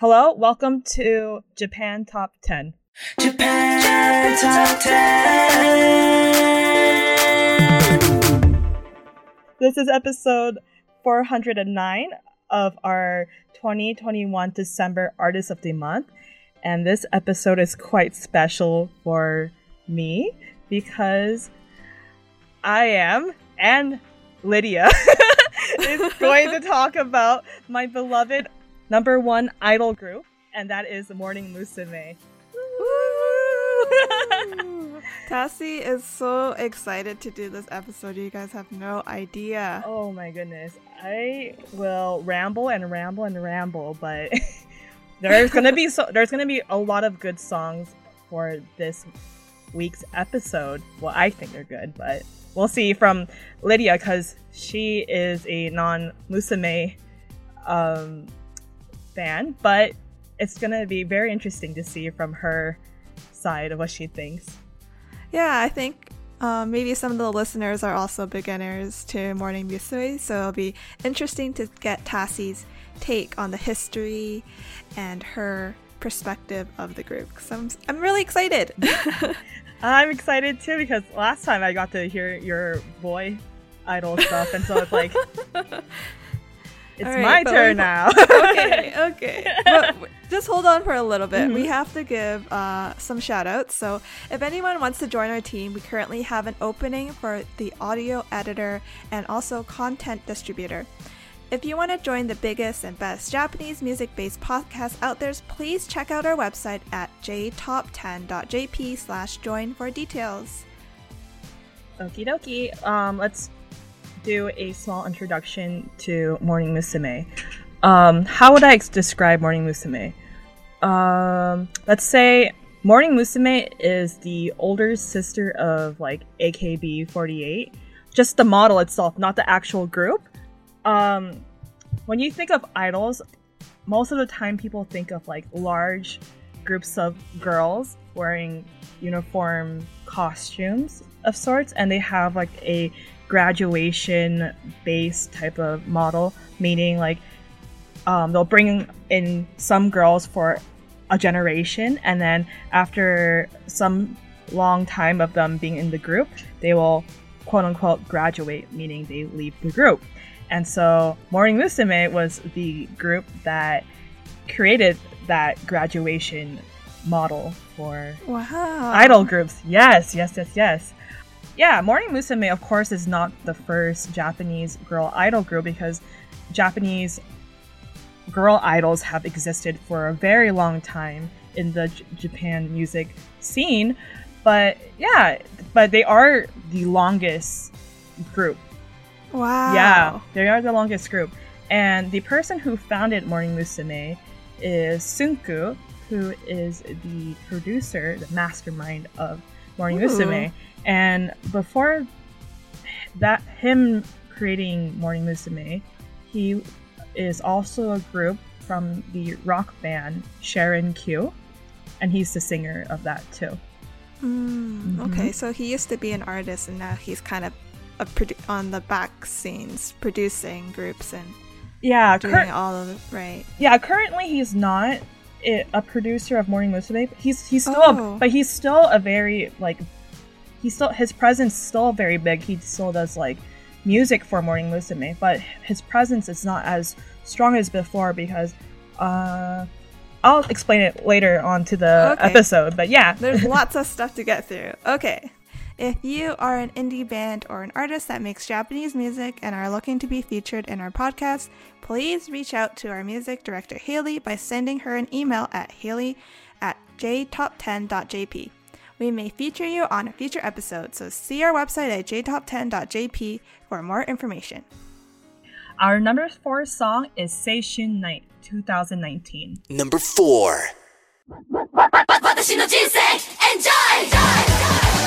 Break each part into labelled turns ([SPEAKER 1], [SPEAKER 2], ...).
[SPEAKER 1] Hello, welcome to Japan Top 10.
[SPEAKER 2] Japan Top 10.
[SPEAKER 1] This is episode 409 of our 2021 December Artist of the Month. And this episode is quite special for me because I am, and Lydia is going to talk about my beloved number one idol group, and that is the Morning Musume.
[SPEAKER 3] Tassie is so excited to do this episode. You guys have no idea.
[SPEAKER 1] Oh my goodness. I will ramble and ramble and ramble, but there's gonna be so there's gonna be a lot of good songs for this week's episode. Well, I think they're good, but we'll see from Lydia because she is a non Musume um, fan. But it's gonna be very interesting to see from her side of what she thinks.
[SPEAKER 3] Yeah, I think um, maybe some of the listeners are also beginners to Morning Musume, so it'll be interesting to get Tassie's take on the history and her perspective of the group. So I'm, I'm really excited.
[SPEAKER 1] I'm excited too because last time I got to hear your boy idol stuff, and so it's like it's
[SPEAKER 3] right,
[SPEAKER 1] my turn now.
[SPEAKER 3] okay, okay. But just hold on for a little bit.
[SPEAKER 1] Mm-hmm.
[SPEAKER 3] We have to give uh, some shout outs. So, if anyone wants to join our team, we currently have an opening for the audio editor and also content distributor. If you want to join the biggest and best Japanese music based podcast out there, please check out our website at jtop10.jp slash join for details.
[SPEAKER 1] Okie dokie. Um, let's do a small introduction to Morning Musume. Um, how would I ex- describe Morning Musume? Um, let's say Morning Musume is the older sister of like AKB48. Just the model itself, not the actual group. Um, when you think of idols, most of the time people think of like large groups of girls wearing uniform costumes of sorts and they have like a graduation based type of model meaning like um, they'll bring in some girls for a generation and then after some long time of them being in the group they will quote unquote graduate meaning they leave the group and so morning musume was the group that created that graduation model for
[SPEAKER 3] Wow.
[SPEAKER 1] idol groups. Yes, yes, yes, yes. Yeah, Morning Musume, of course, is not the first Japanese girl idol group because Japanese girl idols have existed for a very long time in the J- Japan music scene. But yeah, but they are the longest group
[SPEAKER 3] Wow.
[SPEAKER 1] yeah, they are the longest group. And the person who founded Morning Musume is Tsunku, who is the producer, the mastermind of Morning
[SPEAKER 3] Ooh.
[SPEAKER 1] Musume. And before that, him creating Morning Musume, he is also a group from the rock band Sharam Q, and he's the singer of that too.
[SPEAKER 3] Mm, Okay, so he used to be an artist, and now he's kind of a produ- on the back scenes, producing groups and
[SPEAKER 1] Yeah,
[SPEAKER 3] doing
[SPEAKER 1] cur-
[SPEAKER 3] all of it. Right.
[SPEAKER 1] yeah. Currently, he's not a producer of Morning Musume. He's he's still,
[SPEAKER 3] Oh.
[SPEAKER 1] a, but he's still a very like, he's still his presence is still very big. He still does like music for Morning Musume, but his presence is not as strong as before because, uh, I'll explain it later on to the
[SPEAKER 3] Okay.
[SPEAKER 1] episode. But yeah,
[SPEAKER 3] There's lots of stuff to get through. Okay. If you are an indie band or an artist that makes Japanese music and are looking to be featured in our podcast, please reach out to our music director Haley by sending her an email at haley at jtop10.jp. We may feature you on a future episode, so see our website at jtop10.jp for more information.
[SPEAKER 1] our number four song is Seishun Night 2019.
[SPEAKER 4] Number four.
[SPEAKER 2] 私の人生 Enjoy!「そ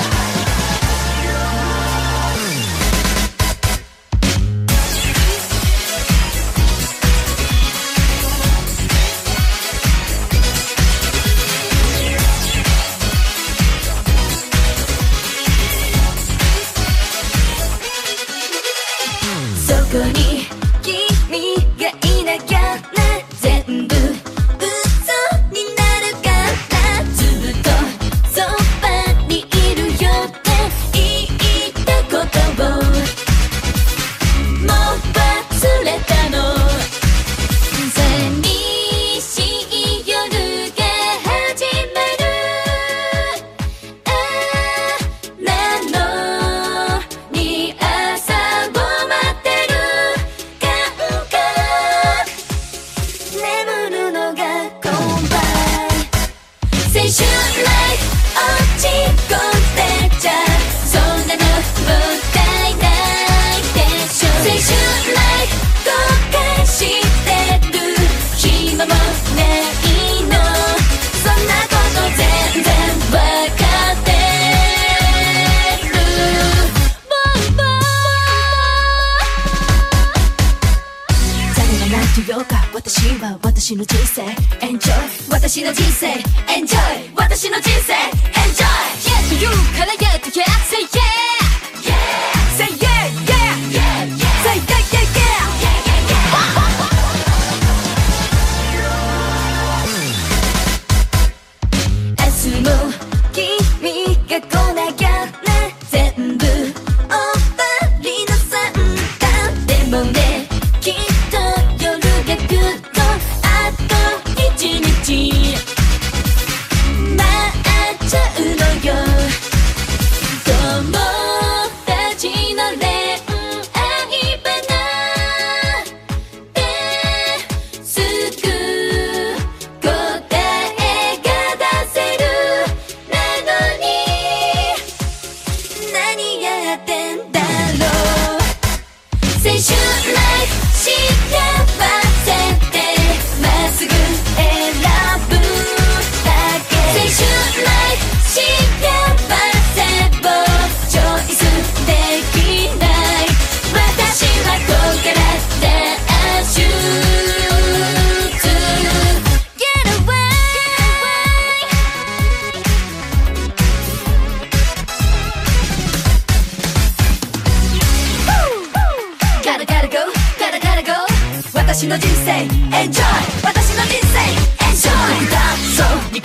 [SPEAKER 2] こに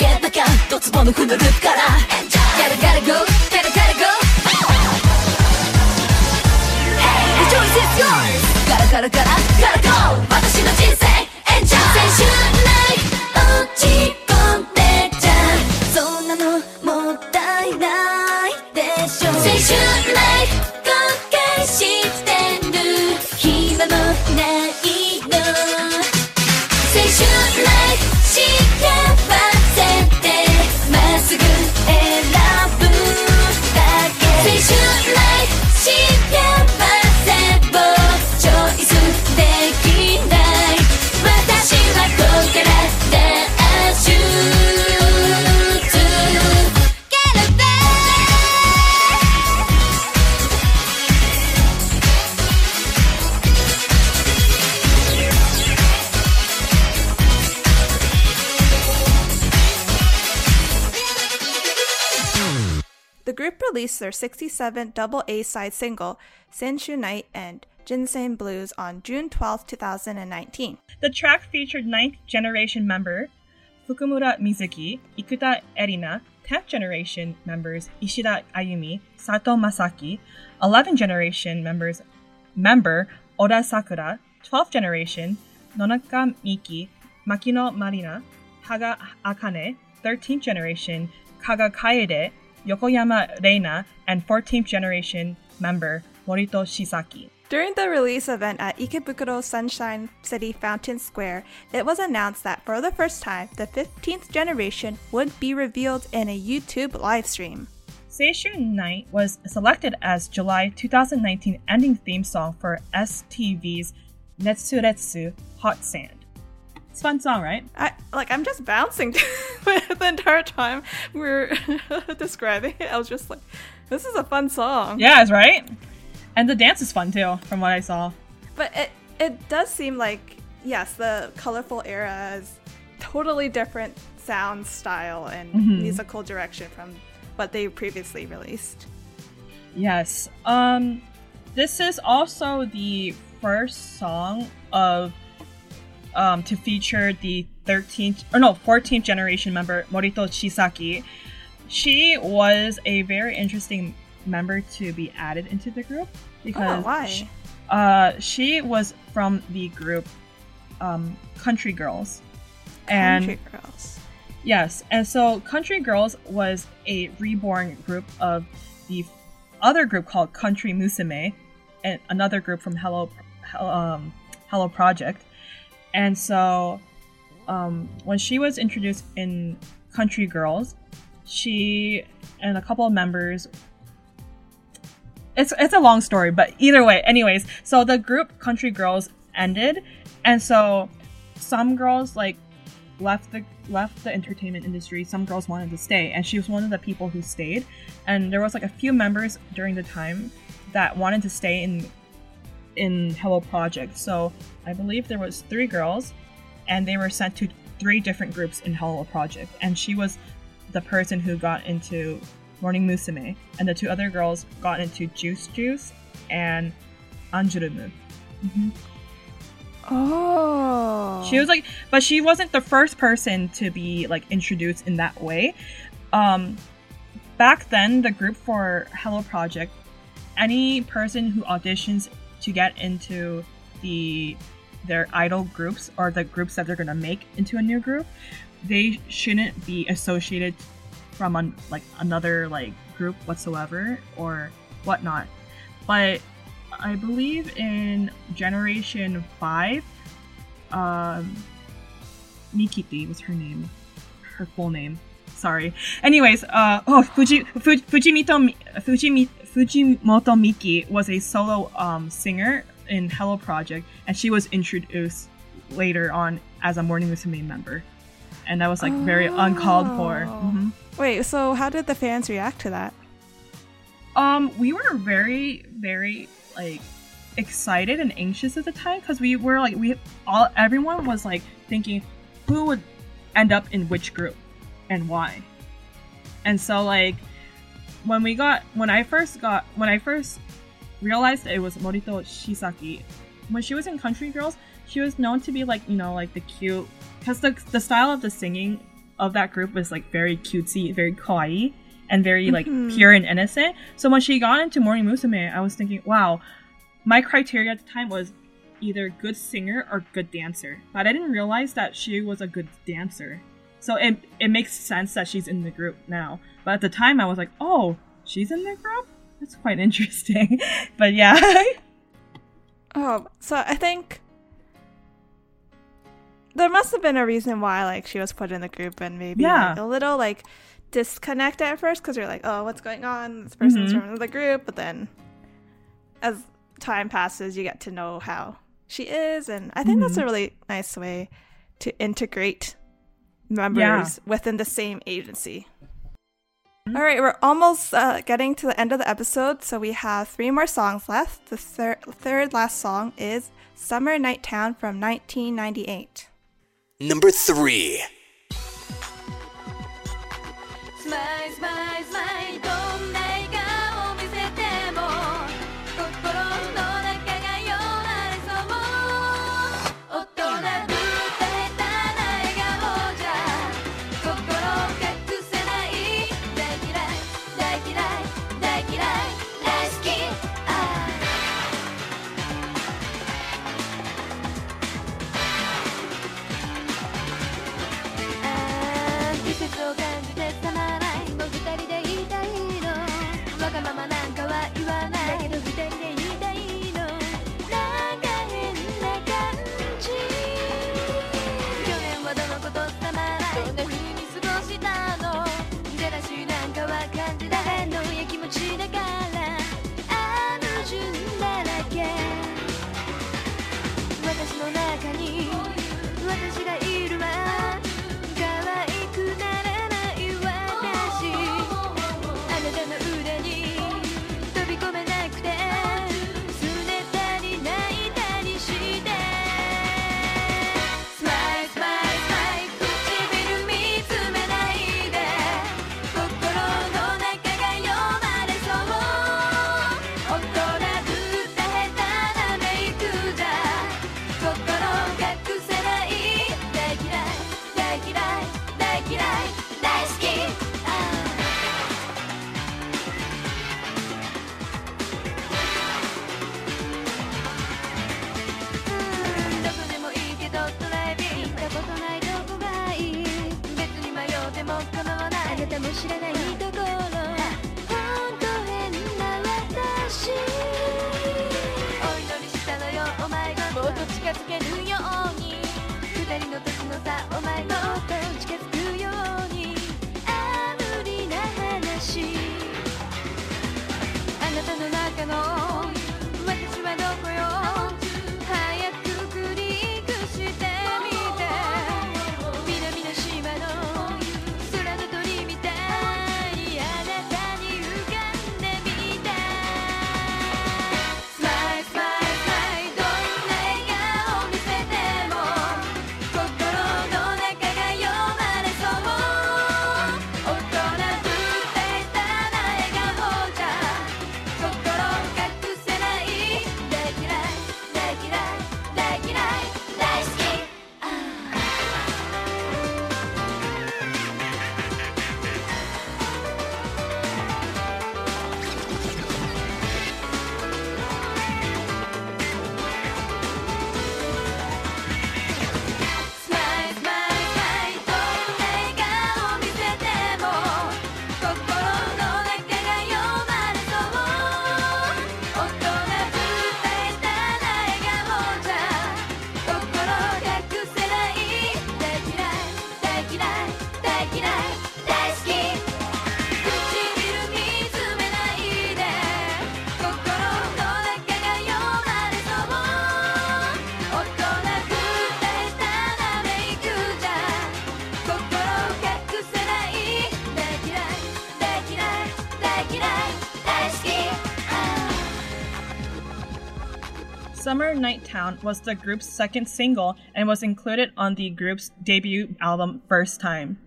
[SPEAKER 2] そう逃げなきゃドツボの踏むループから Gotta gotta go, gotta gotta go Hey, the choice is yours ガラガラガラガラ go 私の人生
[SPEAKER 3] released their 67 double A side single, Seishun Night and Jinsei Blues, on June 12, 2019.
[SPEAKER 1] The track featured ninth generation member Fukumura Mizuki, Ikuta Erina, 10th generation members Ishida Ayumi, Sato Masaki, 11th generation members member Oda Sakura, 12th generation Nonaka Miki, Makino Marina, Haga Akane, 13th generation Kaga Kaede, Yokoyama Reina, and 14th generation member Morito Chisaki.
[SPEAKER 3] During the release event at Ikebukuro Sunshine City Fountain Square, it was announced that for the first time, the 15th generation would be revealed in a YouTube livestream.
[SPEAKER 1] Seishun Night was selected as July 2019 ending theme song for STV's Netsuretsu Hot Sand. It's a fun song, right?
[SPEAKER 3] I like I'm just bouncing the entire time we're describing it. I was just like, this is a fun song.
[SPEAKER 1] Yes, right? And the dance is fun too, from what I saw.
[SPEAKER 3] But it it does seem like yes, the colorful era is totally different sound style and musical direction from what they previously released.
[SPEAKER 1] Yes. Um this is also the first song of um to feature the 13th or no, 14th generation member Morito Chisaki. She was a very interesting member to be added into the group because
[SPEAKER 3] Oh, why?
[SPEAKER 1] She, uh she was from the group um Country Girls. And
[SPEAKER 3] Country girls.
[SPEAKER 1] Yes, and so Country Girls was a reborn group of the other group called Country Musume, and another group from Hello, um, Hello Project. And so, um, when she was introduced in Country Girls, she and a couple of members. It's it's a long story, but either way, anyways. So the group Country Girls ended, and so some girls like left the left the entertainment industry. Some girls wanted to stay, and she was one of the people who stayed. And there was like a few members during the time that wanted to stay in in Hello Project. So I believe there was three girls, and they were sent to three different groups in Hello Project. And she was the person who got into Morning Musume, and the two other girls got into Juice Juice and ANGERME.
[SPEAKER 3] Oh.
[SPEAKER 1] She was like, but she wasn't the first person to be like introduced in that way. Um, back then, the group for Hello Project, any person who auditions to get into the their idol groups or the groups that they're gonna make into a new group, they shouldn't be associated from an, like another like group whatsoever or whatnot. But I believe in Generation Five, um, Mikitty was her name, her full name. Sorry. Anyways, uh, oh, Fuji, Fuji, Fujimoto, Mi- Fujimi, Fujimoto Miki was a solo um, singer in Hello Project, and she was introduced later on as a Morning Musume member, and that was like very uncalled for.
[SPEAKER 3] Oh.
[SPEAKER 1] Mhm.
[SPEAKER 3] Wait, so how did the fans react to that?
[SPEAKER 1] Um, we were very, very like excited and anxious at the time because we were like we all everyone was like thinking who would end up in which group and why. And so like when we got when I first got when I first realized it was Morito Chisaki, when she was in Country Girls, she was known to be like you know like the cute because the the style of the singing of that group was like very cutesy, very kawaii, and very like mm-hmm. pure and innocent. So when she got into Morning Musume, I was thinking, wow, my criteria at the time was either good singer or good dancer. But I didn't realize that she was a good dancer. So it it makes sense that she's in the group now. But at the time I was like, oh, she's in the group? That's quite interesting. but yeah.
[SPEAKER 3] Oh, so I think there must have been a reason why like she was put in the group and maybe
[SPEAKER 1] Yeah.
[SPEAKER 3] like, a little like disconnect at first because you're like, oh, what's going on? This person's
[SPEAKER 1] Mhm.
[SPEAKER 3] from the group, but then as time passes, you get to know how she is, and I think that's a really nice way to integrate members yeah. within the same agency. All right, we're almost uh, getting to the end of the episode, so we have three more songs left. The thir- third last song is Summer Night Town from 1998.
[SPEAKER 4] Number three.
[SPEAKER 2] Smile, smile, smile,
[SPEAKER 1] Summer Night Town was the group's second single and was included on the group's debut album First Time.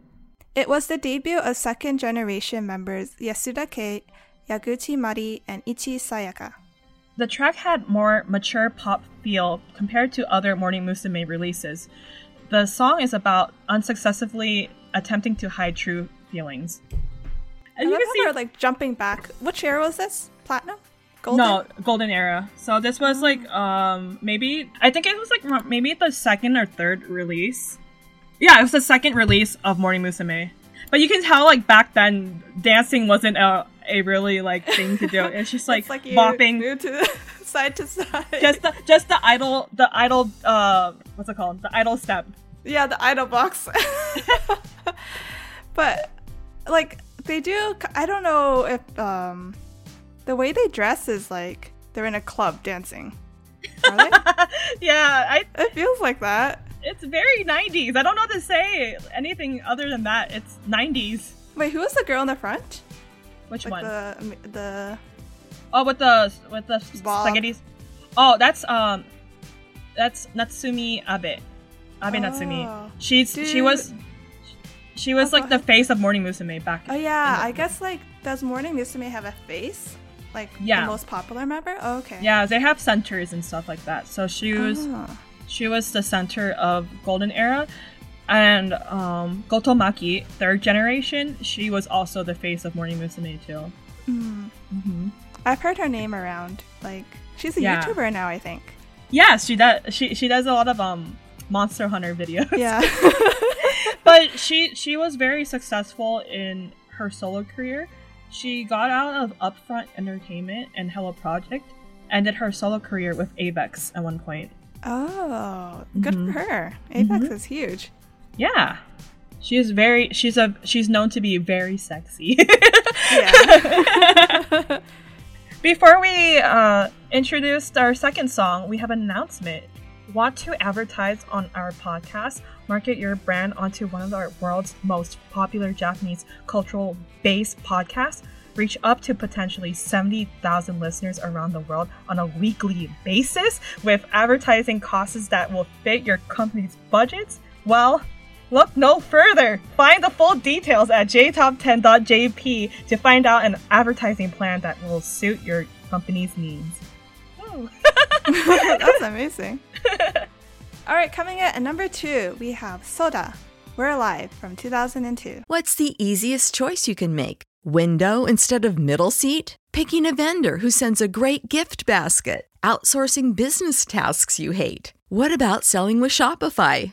[SPEAKER 3] It was the debut of second generation members Yasuda Kei, Yaguchi Mari, and Ichii Sayaka.
[SPEAKER 1] The track had more mature pop feel compared to other Morning Musume releases. The song is about unsuccessfully attempting to hide true feelings.
[SPEAKER 3] I
[SPEAKER 1] And you
[SPEAKER 3] love
[SPEAKER 1] can see
[SPEAKER 3] like jumping back. Which era was this? Platinum? Golden?
[SPEAKER 1] No, golden era. So this was like um maybe I think it was like maybe the second or third release. Yeah, it was the second release of Morning Musume. But you can tell like back then dancing wasn't a a really like thing to do. It's just like,
[SPEAKER 3] it's like
[SPEAKER 1] bopping
[SPEAKER 3] to side to side.
[SPEAKER 1] just the just the idol the idol uh what's it called? The idol step.
[SPEAKER 3] yeah, the idol box. but like they do I don't know if um the way they dress is like they're in a club dancing.
[SPEAKER 1] Yeah, I
[SPEAKER 3] it feels like that.
[SPEAKER 1] it's very 90s. I don't know to say anything other than that. It's 90s.
[SPEAKER 3] Wait, who was the girl in the front?
[SPEAKER 1] Which
[SPEAKER 3] Like
[SPEAKER 1] one?
[SPEAKER 3] the the
[SPEAKER 1] Oh, with the with the
[SPEAKER 3] Bob.
[SPEAKER 1] spaghettis. Oh, that's um, that's Natsumi Abe. Abe Natsumi.
[SPEAKER 3] Oh.
[SPEAKER 1] She's she was she was
[SPEAKER 3] Oh,
[SPEAKER 1] like the face of Morning Musume back.
[SPEAKER 3] Oh yeah, I guess like does Morning Musume have a face? Like
[SPEAKER 1] Yeah.
[SPEAKER 3] the most popular member? Oh, okay.
[SPEAKER 1] Yeah, they have centers and stuff like that. So she was
[SPEAKER 3] Oh.
[SPEAKER 1] she was the center of Golden Era. And um, Goto Maki, third generation, she was also the face of Morning Musume too.
[SPEAKER 3] I've heard her name around. Like she's a
[SPEAKER 1] Yeah.
[SPEAKER 3] YouTuber now, I think.
[SPEAKER 1] Yeah, she does. She she does a lot of um Monster Hunter videos.
[SPEAKER 3] Yeah.
[SPEAKER 1] but she she was very successful in her solo career. She got out of Upfront Entertainment and Hello Project and did her solo career with Avex at one point.
[SPEAKER 3] Oh, good for her. Avex is huge.
[SPEAKER 1] Yeah. She is very she's a she's known to be very sexy. Before we uh, introduce our second song, we have an announcement. Want to advertise on our podcast? Market your brand onto one of our world's most popular Japanese cultural based podcasts? Reach up to potentially 70,000 listeners around the world on a weekly basis with advertising costs that will fit your company's budgets? Well, Look no further. Find the full details at jtop10.jp to find out an advertising plan that will suit your company's needs. Woo.
[SPEAKER 3] That's amazing. All right, coming in at number two, we have Soda. We're Alive from 2002.
[SPEAKER 5] What's the easiest choice you can make? Window instead of middle seat? Picking a vendor who sends a great gift basket? Outsourcing business tasks you hate? What about selling with Shopify?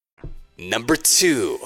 [SPEAKER 4] Number two.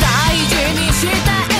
[SPEAKER 2] 大事にしたい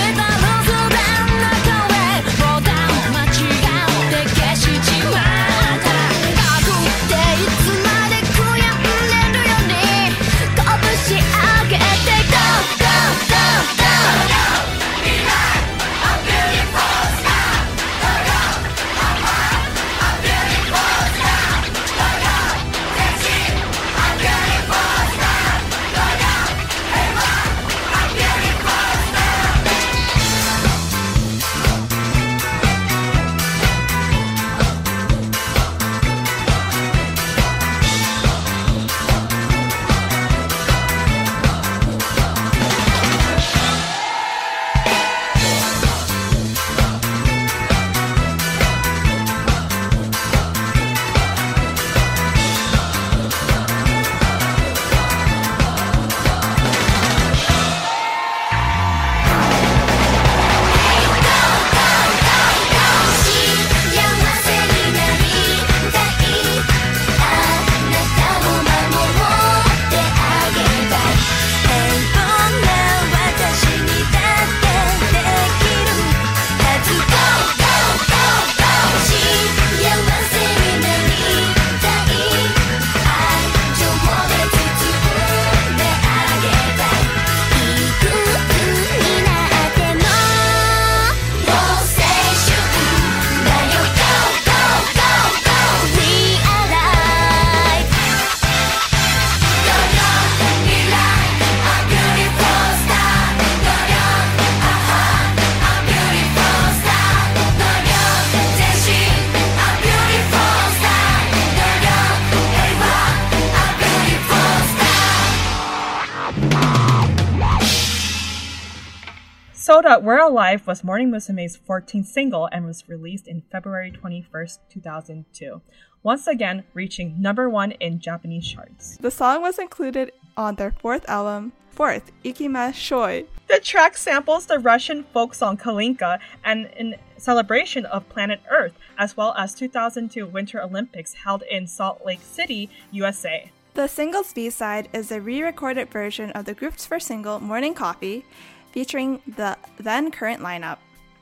[SPEAKER 1] We're Alive was Morning Musume's 14th single and was released in February 21st, 2002, once again reaching number one in Japanese charts.
[SPEAKER 3] The song was included on their fourth album, Fourth, Ikimasshoi.
[SPEAKER 1] The track samples the Russian folk song Kalinka and in celebration of planet Earth, as well as 2002 Winter Olympics held in Salt Lake City, USA.
[SPEAKER 3] The single's B-side is a re-recorded version of the group's first single, Morning Coffee, featuring the then current lineup.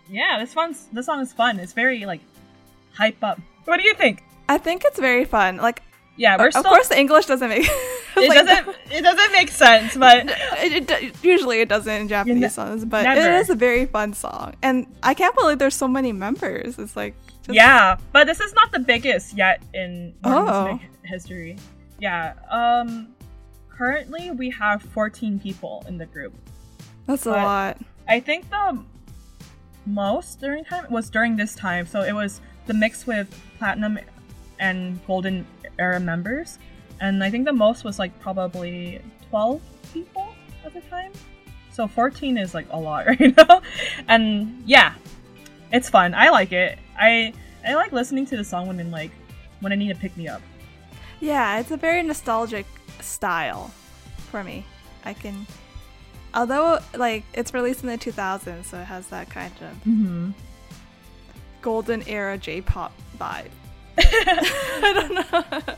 [SPEAKER 1] Yeah, this one's this song is fun. It's very like hype up. What do you think?
[SPEAKER 3] I think it's very fun. Like,
[SPEAKER 1] Yeah, we're
[SPEAKER 3] of
[SPEAKER 1] still.
[SPEAKER 3] course, the English doesn't make
[SPEAKER 1] it
[SPEAKER 3] like,
[SPEAKER 1] doesn't. It doesn't make sense, but
[SPEAKER 3] It, it, usually it doesn't in Japanese
[SPEAKER 1] ne-
[SPEAKER 3] songs, but
[SPEAKER 1] never.
[SPEAKER 3] it is a very fun song, and I can't believe there's so many members. It's like, just,
[SPEAKER 1] yeah, but this is not the biggest yet in
[SPEAKER 3] Oh.
[SPEAKER 1] History. Yeah. Um. Currently, we have 14 people in the group.
[SPEAKER 3] that's a lot.
[SPEAKER 1] I think the most during time was during this time, so it was the mix with platinum and golden era members, and I think the most was like probably 12 people at the time. So 14 is like a lot right now, and yeah, it's fun. I like it. I I like listening to the song when in like when I need to pick me up.
[SPEAKER 3] Yeah, it's a very nostalgic style for me. I can, although like it's released in the 2000s, so it has that kind of
[SPEAKER 1] Mm-hmm.
[SPEAKER 3] golden era J-pop vibe. I don't know.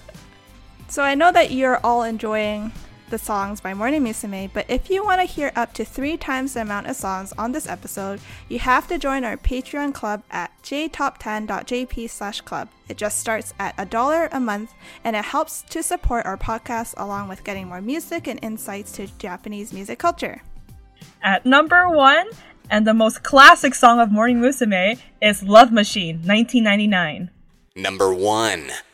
[SPEAKER 3] so I know that you're all enjoying the songs by Morning Musume, but if you want to hear up to three times the amount of songs on this episode, you have to join our Patreon club at jtop10.jp slash club. It just starts at a dollar a month, and it helps to support our podcast along with getting more music and insights to Japanese music culture.
[SPEAKER 1] At number one, and the most classic song of Morning Musume is Love Machine, 1999.
[SPEAKER 4] Number 1.「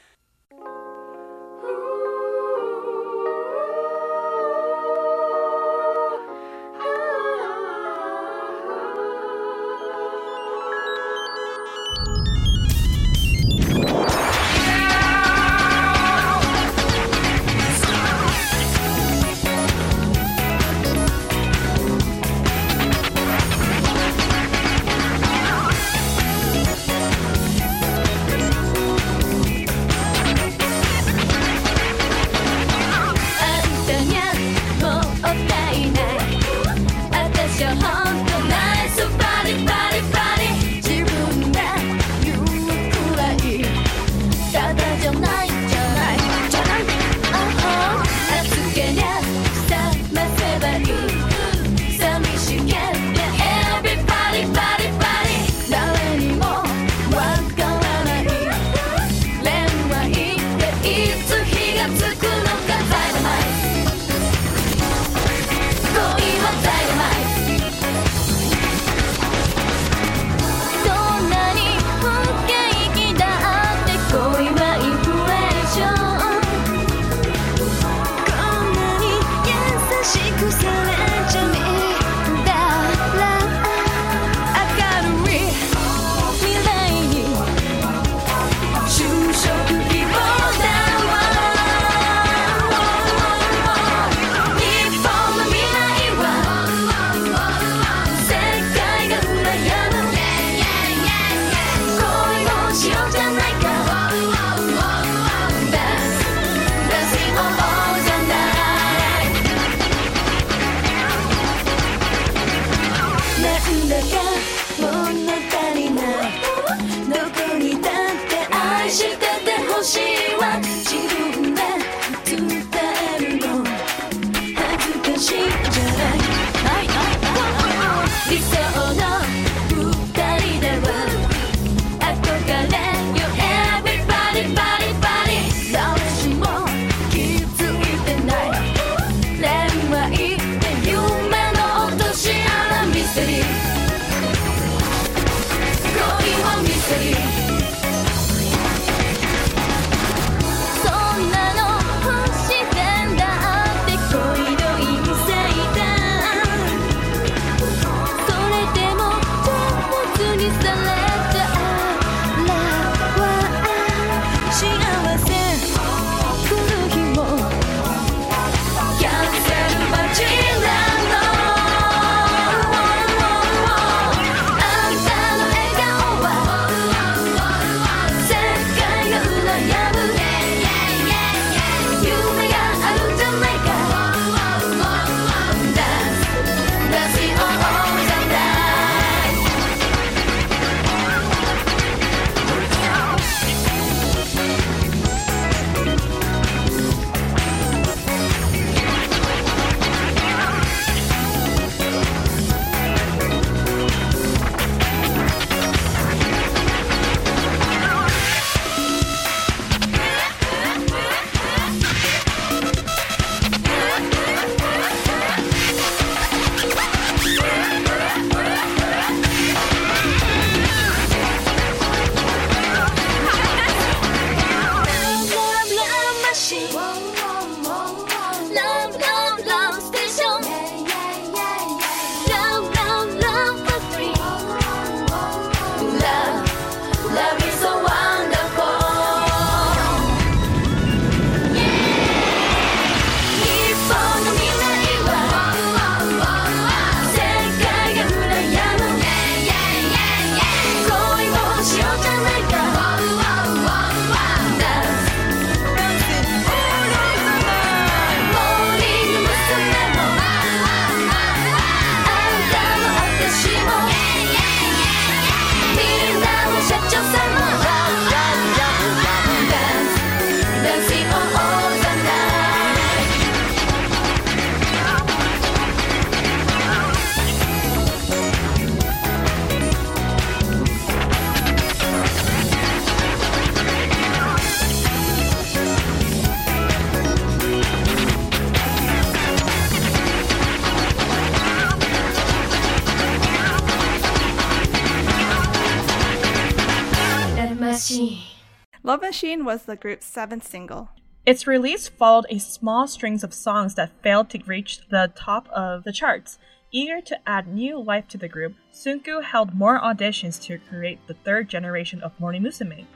[SPEAKER 3] Love Machine was the group's seventh single.
[SPEAKER 1] Its release followed a small strings of songs that failed to reach the top of the charts. Eager to add new life to the group, Tsunku held more auditions to create the third generation of Morning Musume,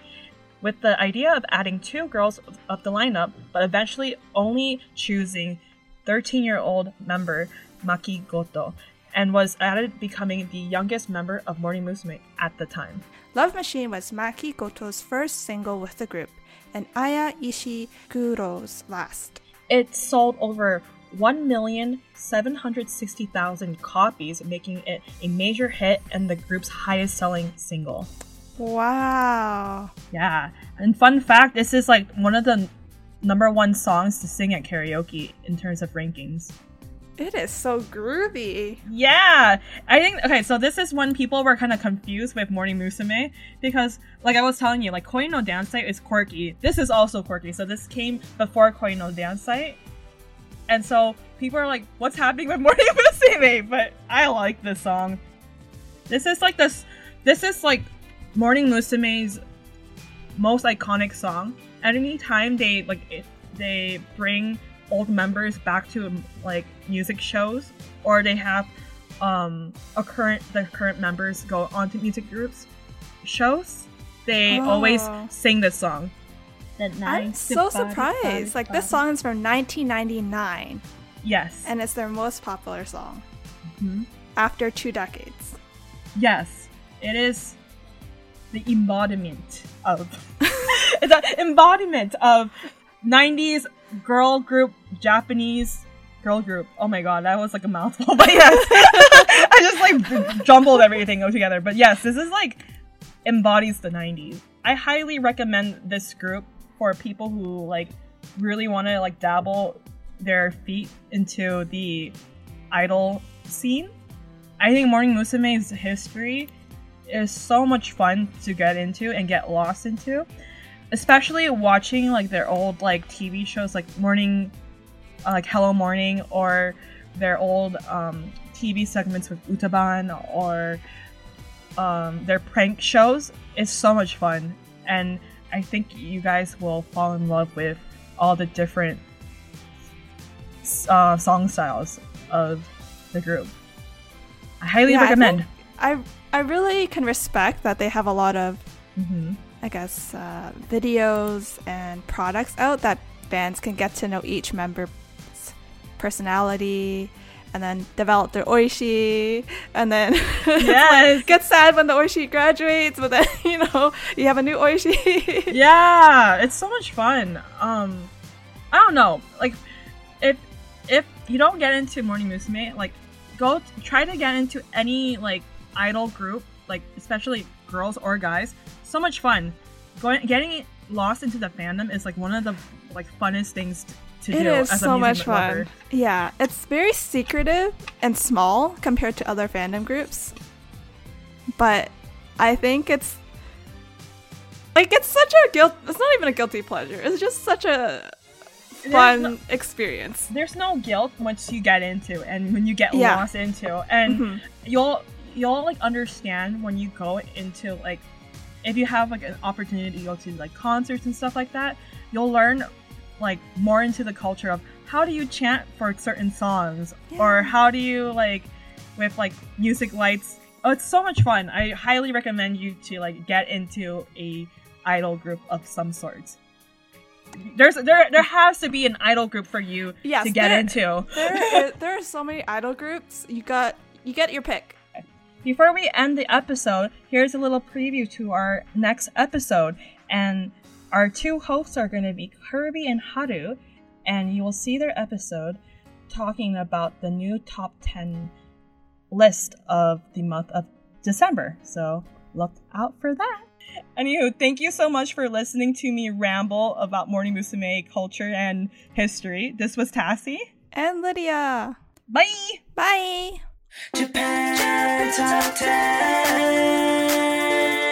[SPEAKER 1] with the idea of adding two girls of- the lineup, but eventually only choosing 13-year-old member Maki Goto, and was added becoming the youngest member of Morning Musume at the time.
[SPEAKER 3] Love Machine was Maki Goto's first single with the group, and Aya Ishiguro's last.
[SPEAKER 1] It sold over 1,760,000 copies, making it a major hit and the group's highest selling single.
[SPEAKER 3] Wow.
[SPEAKER 1] Yeah. And fun fact this is like one of the number one songs to sing at karaoke in terms of rankings.
[SPEAKER 3] It is so groovy.
[SPEAKER 1] Yeah, I think okay. So this is when people were kind of confused with Morning Musume because, like I was telling you, like Koi no Dance Site is quirky. This is also quirky. So this came before Koi no Dance Site, and so people are like, "What's happening with Morning Musume?" But I like this song. This is like this. This is like Morning Musume's most iconic song. At any time they like they bring old members back to like music shows, or they have um a current the current members go onto music groups shows. They always
[SPEAKER 3] Oh.
[SPEAKER 1] sing this song.
[SPEAKER 3] I'm so surprised. Like this song is from 1999,
[SPEAKER 1] Yes.
[SPEAKER 3] and it's their most popular song
[SPEAKER 1] Mhm.
[SPEAKER 3] after two decades.
[SPEAKER 1] Yes, it is the embodiment of it's an embodiment of 90s girl group Japanese girl group. Oh my god, that was like a mouthful. But yes, I just like jumbled everything together. But yes, this is like embodies the 90s. I highly recommend this group for people who like really want to like dabble their feet into the idol scene. I think Morning Musume's history is so much fun to get into and get lost into, especially watching like their old like TV shows like Morning, uh, like Hello Morning, or their old um, TV segments with Utaban or um, their prank shows. Is so much fun, and I think you guys will fall in love with all the different uh, song styles of the group. I highly
[SPEAKER 3] Yeah,
[SPEAKER 1] recommend.
[SPEAKER 3] think I I really can respect that they have a lot of
[SPEAKER 1] hmm
[SPEAKER 3] I guess uh, videos and products out that fans can get to know each member's personality and then develop their oishi and then like,
[SPEAKER 1] Yes.
[SPEAKER 3] get sad when the oishi graduates but then you know you have a new oishi
[SPEAKER 1] Yeah, it's so much fun. Um, I don't know, like if if you don't get into Morning Musume, like go t- try to get into any like idol group, like especially girls or guys. So much fun. Going getting lost into the fandom is like one of the like funnest things t- to
[SPEAKER 3] It
[SPEAKER 1] do
[SPEAKER 3] is
[SPEAKER 1] as
[SPEAKER 3] so much fun.
[SPEAKER 1] lover.
[SPEAKER 3] Yeah, it's very secretive and small compared to other fandom groups. But I think it's like it's such a guilt. It's not even a guilty pleasure. It's just such a
[SPEAKER 1] There's
[SPEAKER 3] fun
[SPEAKER 1] no-
[SPEAKER 3] experience.
[SPEAKER 1] there's no guilt once you get into and when you get
[SPEAKER 3] Yeah.
[SPEAKER 1] lost into and
[SPEAKER 3] Mhm.
[SPEAKER 1] you'll you'll like understand when you go into like if you have like an opportunity to go to like concerts and stuff like that you'll learn like more into the culture of how do you chant for certain songs? Or how do you like with like music lights? Oh it's so much fun. I highly recommend you to like get into a idol group of some sort. There's there there has to be an idol group for you
[SPEAKER 3] Yes,
[SPEAKER 1] to get
[SPEAKER 3] there-
[SPEAKER 1] into.
[SPEAKER 3] There, there are so many idol groups. You got you get your pick.
[SPEAKER 1] Before we end the episode, here's a little preview to our next episode. And our two hosts are going to be Kirby and Haru. And you will see their episode talking about the new top 10 list of the month of December. So look out for that. Anywho, thank you so much for listening to me ramble about Morning Musume culture and history. This was Tassie.
[SPEAKER 3] And Lydia.
[SPEAKER 1] Bye!
[SPEAKER 3] Bye.
[SPEAKER 6] Japan Top 10.